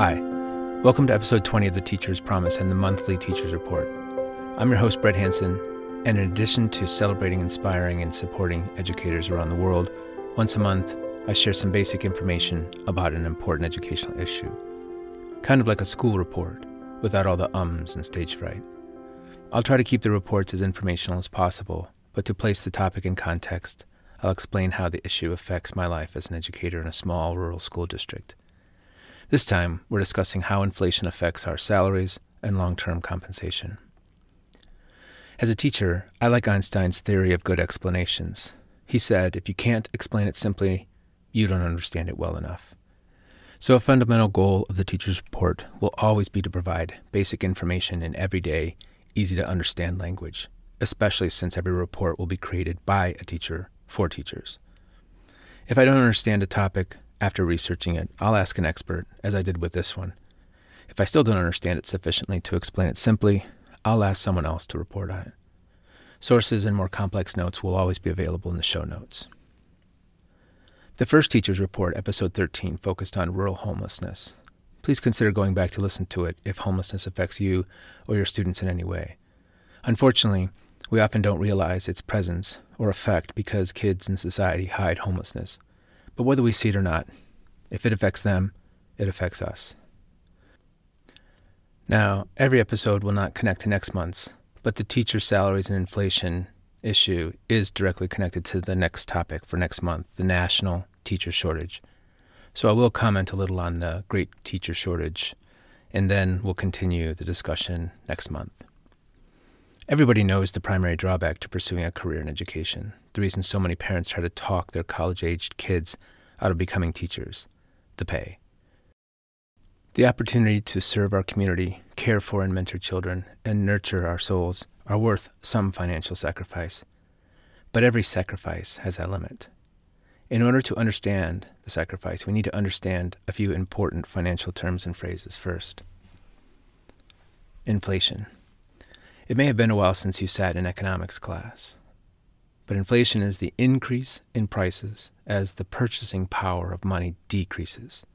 Hi, welcome to episode 20 of the Teacher's Promise and the monthly Teacher's Report. I'm your host, Brett Hanson, and in addition to celebrating, inspiring, and supporting educators around the world, once a month I share some basic information about an important educational issue. Kind of like a school report, without all the ums and stage fright. I'll try to keep the reports as informational as possible, but to place the topic in context, I'll explain how the issue affects my life as an educator in a small rural school district. This time, we're discussing how inflation affects our salaries and long term compensation. As a teacher, I like Einstein's theory of good explanations. He said, if you can't explain it simply, you don't understand it well enough. So, a fundamental goal of the teacher's report will always be to provide basic information in everyday, easy to understand language, especially since every report will be created by a teacher for teachers. If I don't understand a topic after researching it, I'll ask an expert, as I did with this one. If I still don't understand it sufficiently to explain it simply, I'll ask someone else to report on it. Sources and more complex notes will always be available in the show notes. The first Teacher's Report, episode 13, focused on rural homelessness. Please consider going back to listen to it if homelessness affects you or your students in any way. Unfortunately, we often don't realize its presence or effect because kids in society hide homelessness. But whether we see it or not, if it affects them, it affects us. Now, every episode will not connect to next month's, but the teacher salaries and inflation issue is directly connected to the next topic for next month, the national teacher shortage. So I will comment a little on the great teacher shortage, and then we'll continue the discussion next month. Everybody knows the primary drawback to pursuing a career in education, the reason so many parents try to talk their college aged kids out of becoming teachers the pay. The opportunity to serve our community, care for and mentor children, and nurture our souls are worth some financial sacrifice. But every sacrifice has a limit. In order to understand the sacrifice, we need to understand a few important financial terms and phrases first. Inflation. It may have been a while since you sat in economics class, but inflation is the increase in prices as the purchasing power of money decreases.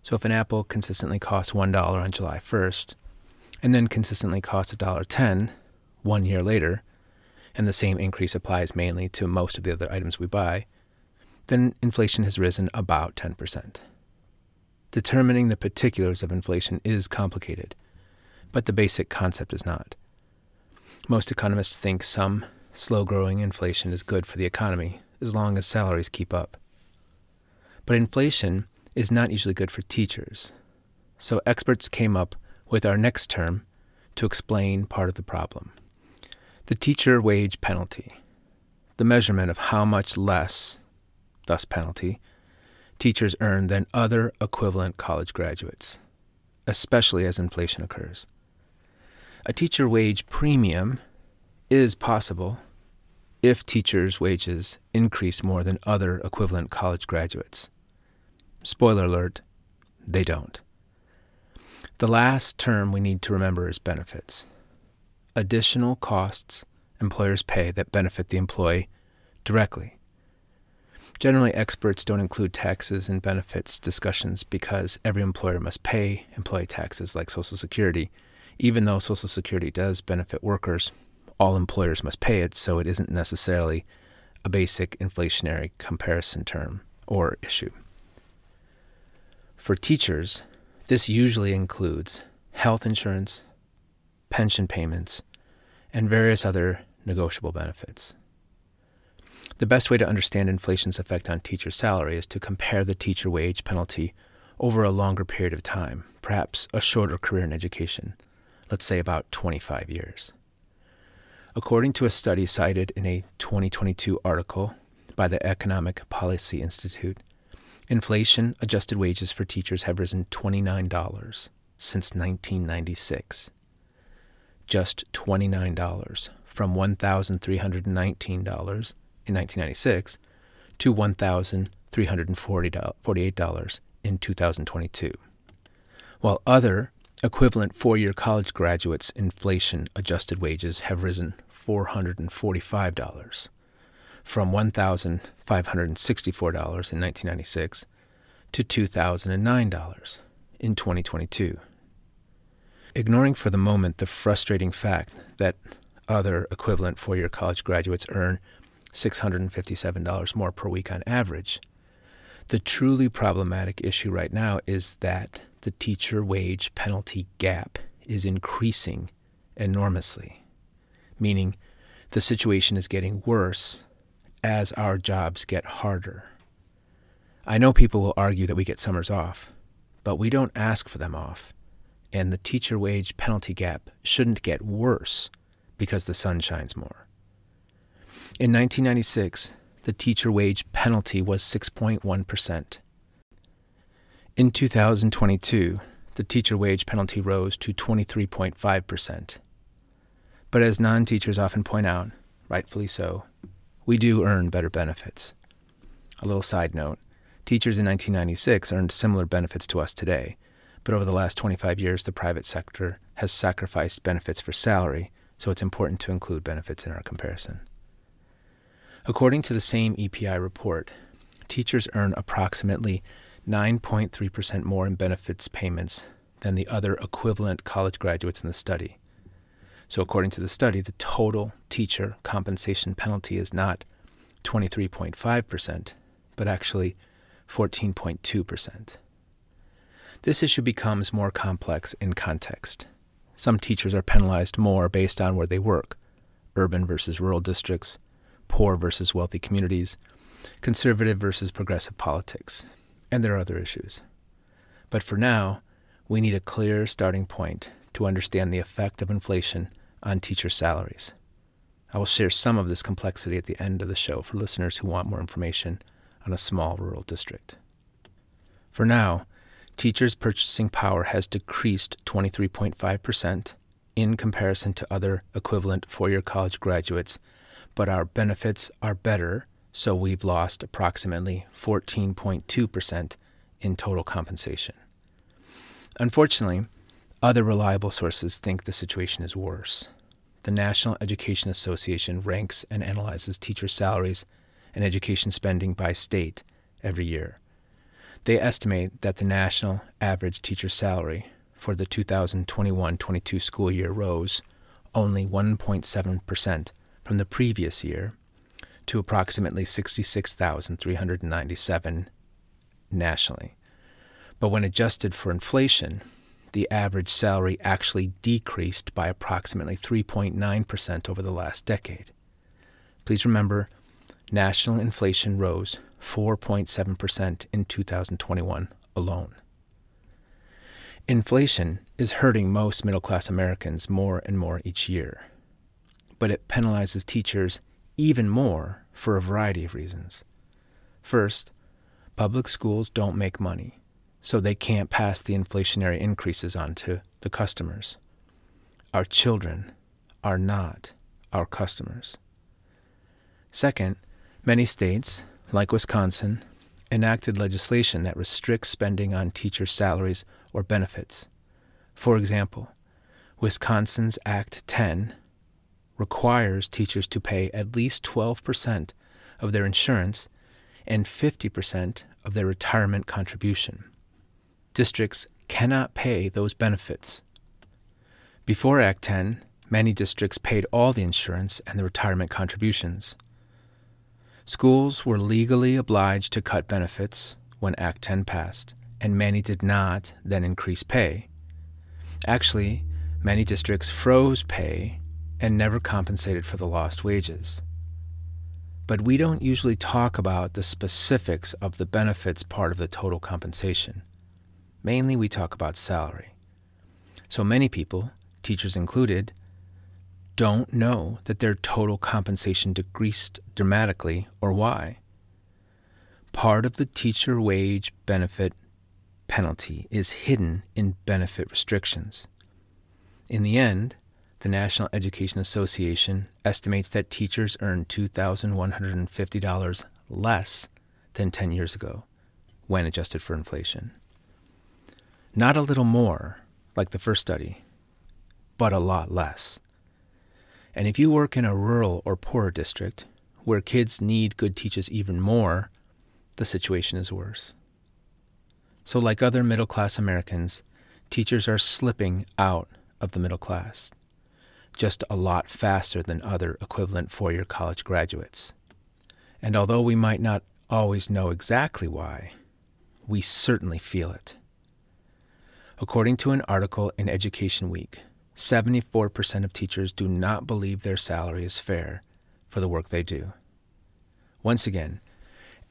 So if an apple consistently costs $1 on July 1st, and then consistently costs $1.10 one year later, and the same increase applies mainly to most of the other items we buy, then inflation has risen about 10%. Determining the particulars of inflation is complicated, but the basic concept is not. Most economists think some slow growing inflation is good for the economy as long as salaries keep up. But inflation is not usually good for teachers. So experts came up with our next term to explain part of the problem the teacher wage penalty, the measurement of how much less, thus penalty, teachers earn than other equivalent college graduates, especially as inflation occurs. A teacher wage premium is possible if teachers' wages increase more than other equivalent college graduates. Spoiler alert, they don't. The last term we need to remember is benefits. Additional costs employers pay that benefit the employee directly. Generally, experts don't include taxes and benefits discussions because every employer must pay employee taxes like Social Security. Even though Social Security does benefit workers, all employers must pay it, so it isn't necessarily a basic inflationary comparison term or issue. For teachers, this usually includes health insurance, pension payments, and various other negotiable benefits. The best way to understand inflation's effect on teacher salary is to compare the teacher wage penalty over a longer period of time, perhaps a shorter career in education, let's say about 25 years. According to a study cited in a 2022 article by the Economic Policy Institute, Inflation adjusted wages for teachers have risen $29 since 1996. Just $29 from $1,319 in 1996 to $1,348 in 2022. While other equivalent four year college graduates' inflation adjusted wages have risen $445 from $1,564 in 1996 to $2,009 in 2022. Ignoring for the moment the frustrating fact that other equivalent four year college graduates earn $657 more per week on average, the truly problematic issue right now is that the teacher wage penalty gap is increasing enormously, meaning the situation is getting worse as our jobs get harder. I know people will argue that we get summers off, but we don't ask for them off, and the teacher wage penalty gap shouldn't get worse because the sun shines more. In 1996, the teacher wage penalty was 6.1%. In 2022, the teacher wage penalty rose to 23.5%. But as non teachers often point out, rightfully so, we do earn better benefits. A little side note teachers in 1996 earned similar benefits to us today, but over the last 25 years, the private sector has sacrificed benefits for salary, so it's important to include benefits in our comparison. According to the same EPI report, teachers earn approximately 9.3% more in benefits payments than the other equivalent college graduates in the study. So, according to the study, the total teacher compensation penalty is not 23.5%, but actually 14.2%. This issue becomes more complex in context. Some teachers are penalized more based on where they work urban versus rural districts, poor versus wealthy communities, conservative versus progressive politics, and there are other issues. But for now, we need a clear starting point to understand the effect of inflation on teacher salaries. I will share some of this complexity at the end of the show for listeners who want more information on a small rural district. For now, teachers' purchasing power has decreased 23.5% in comparison to other equivalent four year college graduates but our benefits are better, so we've lost approximately 14.2% in total compensation. Unfortunately, other reliable sources think the situation is worse. The National Education Association ranks and analyzes teacher salaries and education spending by state every year. They estimate that the national average teacher salary for the 2021 22 school year rose only 1.7% from the previous year to approximately 66,397 nationally. But when adjusted for inflation, the average salary actually decreased by approximately 3.9% over the last decade. Please remember, national inflation rose 4.7% in 2021 alone. Inflation is hurting most middle class Americans more and more each year but it penalizes teachers even more for a variety of reasons. First, public schools don't make money, so they can't pass the inflationary increases on to the customers. Our children are not our customers. Second, many states, like Wisconsin, enacted legislation that restricts spending on teacher salaries or benefits. For example, Wisconsin's Act 10 requires teachers to pay at least 12% of their insurance and 50% of their retirement contribution. Districts cannot pay those benefits. Before Act 10, many districts paid all the insurance and the retirement contributions. Schools were legally obliged to cut benefits when Act 10 passed, and many did not then increase pay. Actually, many districts froze pay and never compensated for the lost wages. But we don't usually talk about the specifics of the benefits part of the total compensation. Mainly, we talk about salary. So many people, teachers included, don't know that their total compensation decreased dramatically or why. Part of the teacher wage benefit penalty is hidden in benefit restrictions. In the end, the National Education Association estimates that teachers earn $2,150 less than 10 years ago when adjusted for inflation. Not a little more, like the first study, but a lot less. And if you work in a rural or poorer district where kids need good teachers even more, the situation is worse. So, like other middle class Americans, teachers are slipping out of the middle class just a lot faster than other equivalent four year college graduates. And although we might not always know exactly why, we certainly feel it. According to an article in Education Week, 74% of teachers do not believe their salary is fair for the work they do. Once again,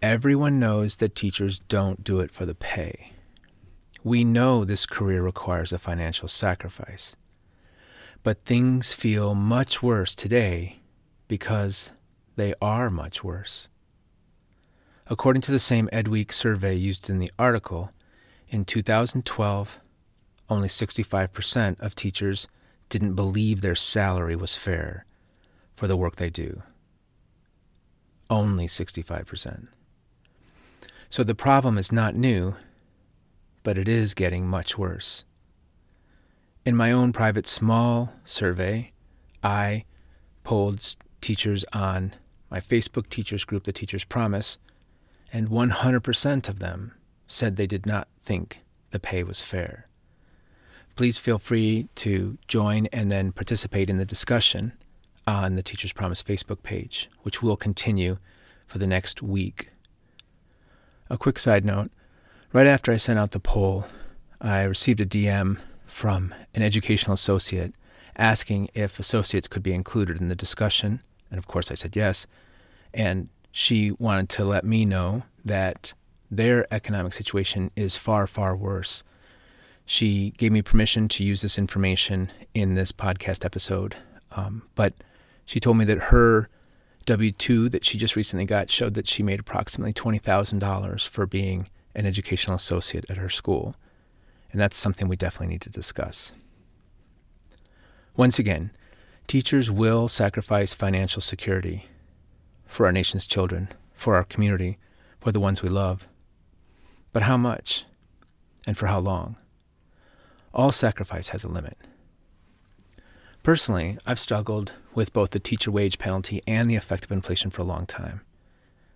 everyone knows that teachers don't do it for the pay. We know this career requires a financial sacrifice. But things feel much worse today because they are much worse. According to the same EdWeek survey used in the article, in 2012, only 65% of teachers didn't believe their salary was fair for the work they do. Only 65%. So the problem is not new, but it is getting much worse. In my own private small survey, I polled teachers on my Facebook teachers group, The Teacher's Promise, and 100% of them said they did not think the pay was fair. Please feel free to join and then participate in the discussion on the Teacher's Promise Facebook page, which will continue for the next week. A quick side note right after I sent out the poll, I received a DM from an educational associate asking if associates could be included in the discussion. And of course, I said yes. And she wanted to let me know that their economic situation is far, far worse. She gave me permission to use this information in this podcast episode. Um, but she told me that her W 2 that she just recently got showed that she made approximately $20,000 for being an educational associate at her school. And that's something we definitely need to discuss. Once again, teachers will sacrifice financial security for our nation's children, for our community, for the ones we love. But how much? And for how long? All sacrifice has a limit. Personally, I've struggled with both the teacher wage penalty and the effect of inflation for a long time.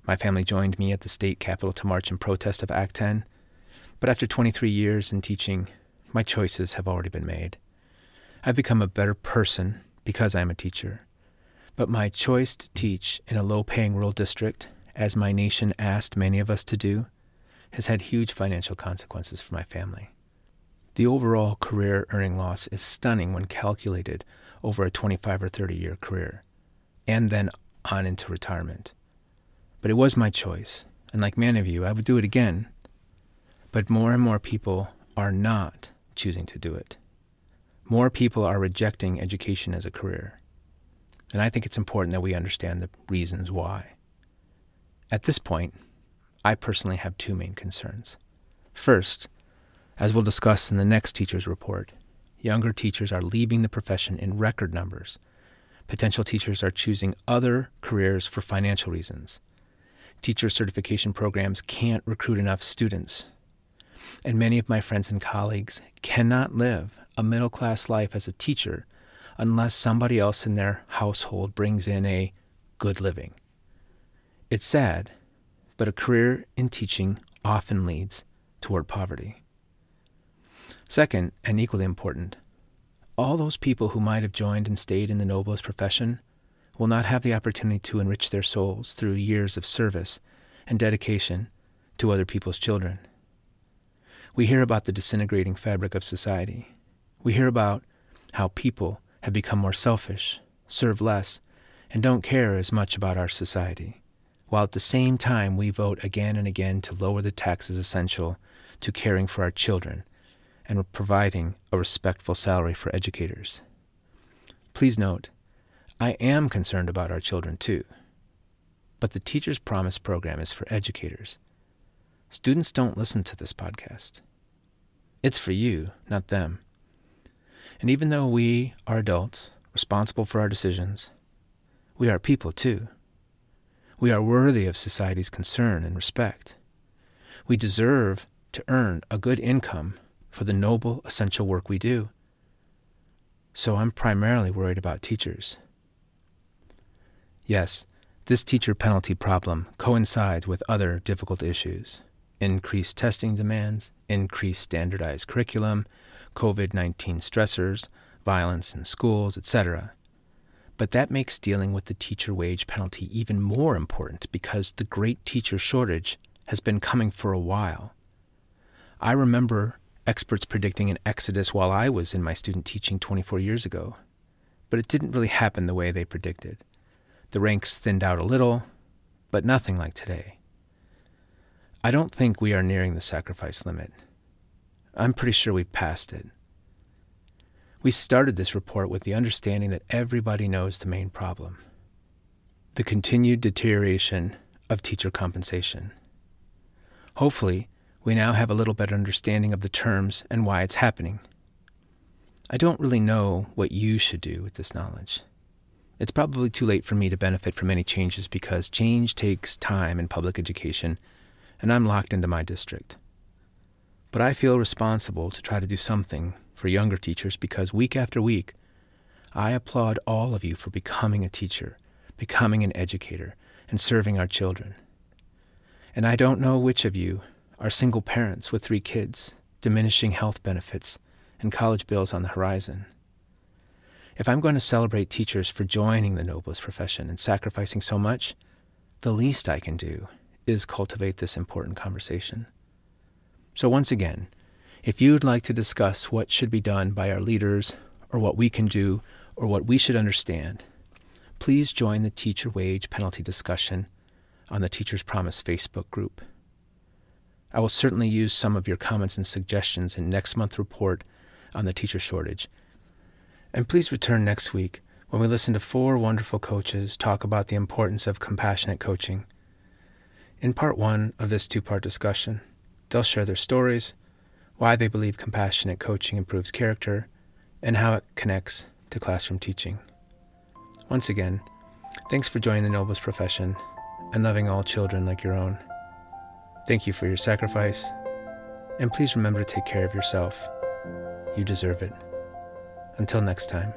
My family joined me at the state capitol to march in protest of Act 10, but after 23 years in teaching, my choices have already been made. I've become a better person because I am a teacher. But my choice to teach in a low paying rural district, as my nation asked many of us to do, has had huge financial consequences for my family. The overall career earning loss is stunning when calculated over a 25 or 30 year career, and then on into retirement. But it was my choice, and like many of you, I would do it again but more and more people are not choosing to do it. More people are rejecting education as a career. And I think it's important that we understand the reasons why. At this point, I personally have two main concerns. First, as we'll discuss in the next teacher's report, younger teachers are leaving the profession in record numbers. Potential teachers are choosing other careers for financial reasons. Teacher certification programs can't recruit enough students and many of my friends and colleagues cannot live a middle class life as a teacher unless somebody else in their household brings in a good living. It's sad, but a career in teaching often leads toward poverty. Second, and equally important, all those people who might have joined and stayed in the noblest profession will not have the opportunity to enrich their souls through years of service and dedication to other people's children. We hear about the disintegrating fabric of society. We hear about how people have become more selfish, serve less, and don't care as much about our society, while at the same time we vote again and again to lower the taxes essential to caring for our children and providing a respectful salary for educators. Please note, I am concerned about our children too. But the Teacher's Promise program is for educators Students don't listen to this podcast. It's for you, not them. And even though we are adults, responsible for our decisions, we are people too. We are worthy of society's concern and respect. We deserve to earn a good income for the noble, essential work we do. So I'm primarily worried about teachers. Yes, this teacher penalty problem coincides with other difficult issues increased testing demands, increased standardized curriculum, COVID 19 stressors, violence in schools, etc. But that makes dealing with the teacher wage penalty even more important because the great teacher shortage has been coming for a while. I remember experts predicting an exodus while I was in my student teaching 24 years ago, but it didn't really happen the way they predicted. The ranks thinned out a little, but nothing like today. I don't think we are nearing the sacrifice limit. I'm pretty sure we've passed it. We started this report with the understanding that everybody knows the main problem the continued deterioration of teacher compensation. Hopefully, we now have a little better understanding of the terms and why it's happening. I don't really know what you should do with this knowledge. It's probably too late for me to benefit from any changes because change takes time in public education, and I'm locked into my district. But I feel responsible to try to do something for younger teachers because week after week, I applaud all of you for becoming a teacher, becoming an educator, and serving our children. And I don't know which of you are single parents with three kids, diminishing health benefits, and college bills on the horizon. If I'm going to celebrate teachers for joining the noblest profession and sacrificing so much, the least I can do is cultivate this important conversation. So, once again, if you'd like to discuss what should be done by our leaders, or what we can do, or what we should understand, please join the teacher wage penalty discussion on the Teacher's Promise Facebook group. I will certainly use some of your comments and suggestions in next month's report on the teacher shortage. And please return next week when we listen to four wonderful coaches talk about the importance of compassionate coaching. In part one of this two part discussion, they'll share their stories why they believe compassionate coaching improves character, and how it connects to classroom teaching. Once again, thanks for joining the noblest profession and loving all children like your own. Thank you for your sacrifice, and please remember to take care of yourself. You deserve it. Until next time.